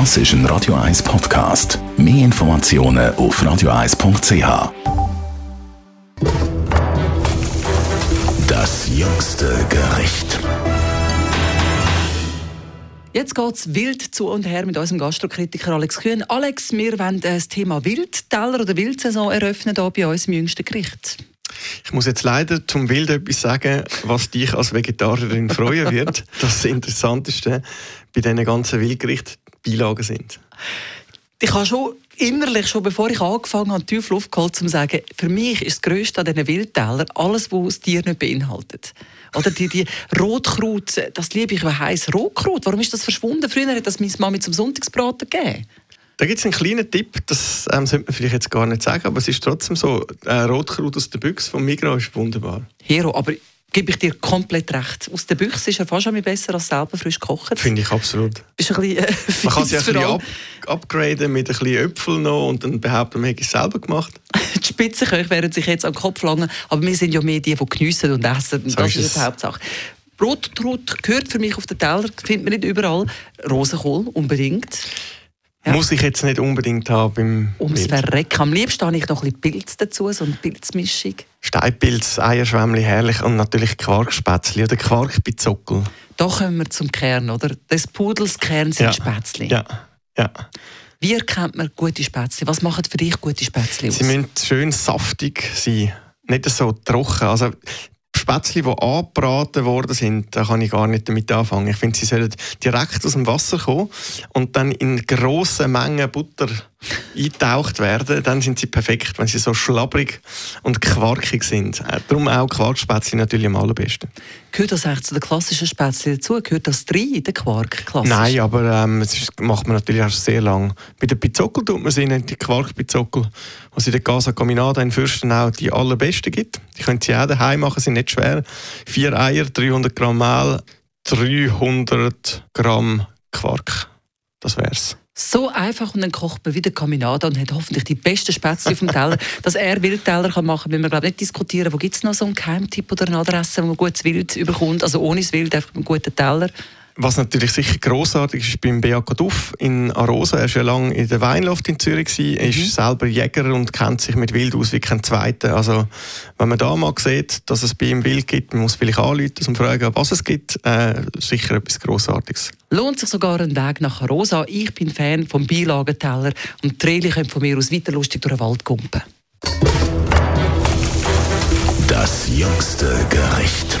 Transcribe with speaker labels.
Speaker 1: Das ist ein Radio 1 Podcast. Mehr Informationen auf radio1.ch. Das jüngste Gericht.
Speaker 2: Jetzt geht es wild zu und her mit unserem Gastrokritiker Alex Kühn. Alex, wir wollen das Thema Wildteller oder Wildsaison eröffnen hier bei uns im jüngsten Gericht.
Speaker 3: Ich muss jetzt leider zum Wild etwas sagen, was dich als Vegetarierin freuen wird. das Interessanteste bei diesen ganzen Wildgerichten Beilagen sind.
Speaker 2: Ich habe schon innerlich, schon bevor ich angefangen habe, die Tür aufgeholt, um zu sagen, für mich ist das Größte an diesen Wildtälern alles, was das Tier nicht beinhaltet. Oder die, die Rotkraut, das liebe ich, wie heisst Rotkraut? Warum ist das verschwunden? Früher hat das meine Mami zum Sonntagsbraten gegeben.
Speaker 3: Da gibt es einen kleinen Tipp, das ähm, sollte man vielleicht jetzt gar nicht sagen, aber es ist trotzdem so, äh, Rotkraut aus der Büchse vom Migros ist wunderbar.
Speaker 2: Hero, aber gebe ich dir komplett recht. Aus der Büchse ist er fast schon besser als selber frisch gekocht.
Speaker 3: Finde ich absolut.
Speaker 2: Bist ein bisschen, äh,
Speaker 3: man kann sich ein bisschen up upgraden mit ein bisschen Äpfel noch und dann behaupten, man hätte es selber gemacht.
Speaker 2: die Spitzenköche werden sich jetzt am Kopf langen, aber wir sind ja mehr die, die geniessen und essen. So das ist, ist die Hauptsache. Brot gehört für mich auf den Teller, findet man nicht überall. Rosenkohl unbedingt.
Speaker 3: Ja. Muss ich jetzt nicht unbedingt haben beim
Speaker 2: Ums Verrecken. Am liebsten habe ich noch ein bisschen Pilz dazu, so eine Pilzmischung.
Speaker 3: Steinpilz, Eierschwämmli, herrlich und natürlich Quarkspätzli oder Quarkbizockel.
Speaker 2: Da kommen wir zum Kern, oder? Des Pudels Kern sind ja. Spätzli.
Speaker 3: Ja, ja.
Speaker 2: Wie erkennt man gute Spätzli? Was machen für dich gute Spätzli aus?
Speaker 3: Sie müssen schön saftig sein, nicht so trocken. Also Spätzle, die angebraten worden sind, da kann ich gar nicht damit anfangen. Ich finde, sie sollen direkt aus dem Wasser kommen und dann in grossen Mengen Butter eingetaucht werden, dann sind sie perfekt, wenn sie so schlabbrig und quarkig sind. Äh, darum auch Quarkspätzle natürlich am allerbesten.
Speaker 2: Gehört das eigentlich zu den klassischen Spätzle dazu? Gehört das drin, der Quark klassisch?
Speaker 3: Nein, aber ähm, das macht man natürlich auch sehr lang. Bei den Pizzockel tut man sie nicht, die Quarkpizzockel, was in der Casa Caminada in Fürstenau die allerbesten gibt. Die können Sie auch daheim machen, sind nicht schwer. Vier Eier, 300 Gramm Mehl, 300 Gramm Quark. Das wär's.
Speaker 2: So einfach und dann kocht man wieder Caminada und hat hoffentlich die besten Spätzle vom Teller. Dass er Wildteller kann machen kann, müssen wir glaube nicht diskutieren. Wo gibt es noch so einen Geheimtipp oder eine Adresse, wo man gutes Wild überkommt? Also ohne das Wild, einfach einen guten Teller.
Speaker 3: Was natürlich sicher grossartig ist, ist beim Beat Duff in Arosa. Er war ja lange in der Weinloft in Zürich. Er ist mhm. selber Jäger und kennt sich mit Wild aus wie kein Zweiter. Also, wenn man da mal sieht, dass es bei ihm Wild gibt, man muss vielleicht anrufen und fragen, was es gibt, äh, sicher etwas Grossartiges.
Speaker 2: Lohnt sich sogar ein Weg nach Arosa. Ich bin Fan vom Beilagenteller und die Reli können von mir aus weiter lustig durch den Wald kumpen.
Speaker 1: Das jüngste Gericht.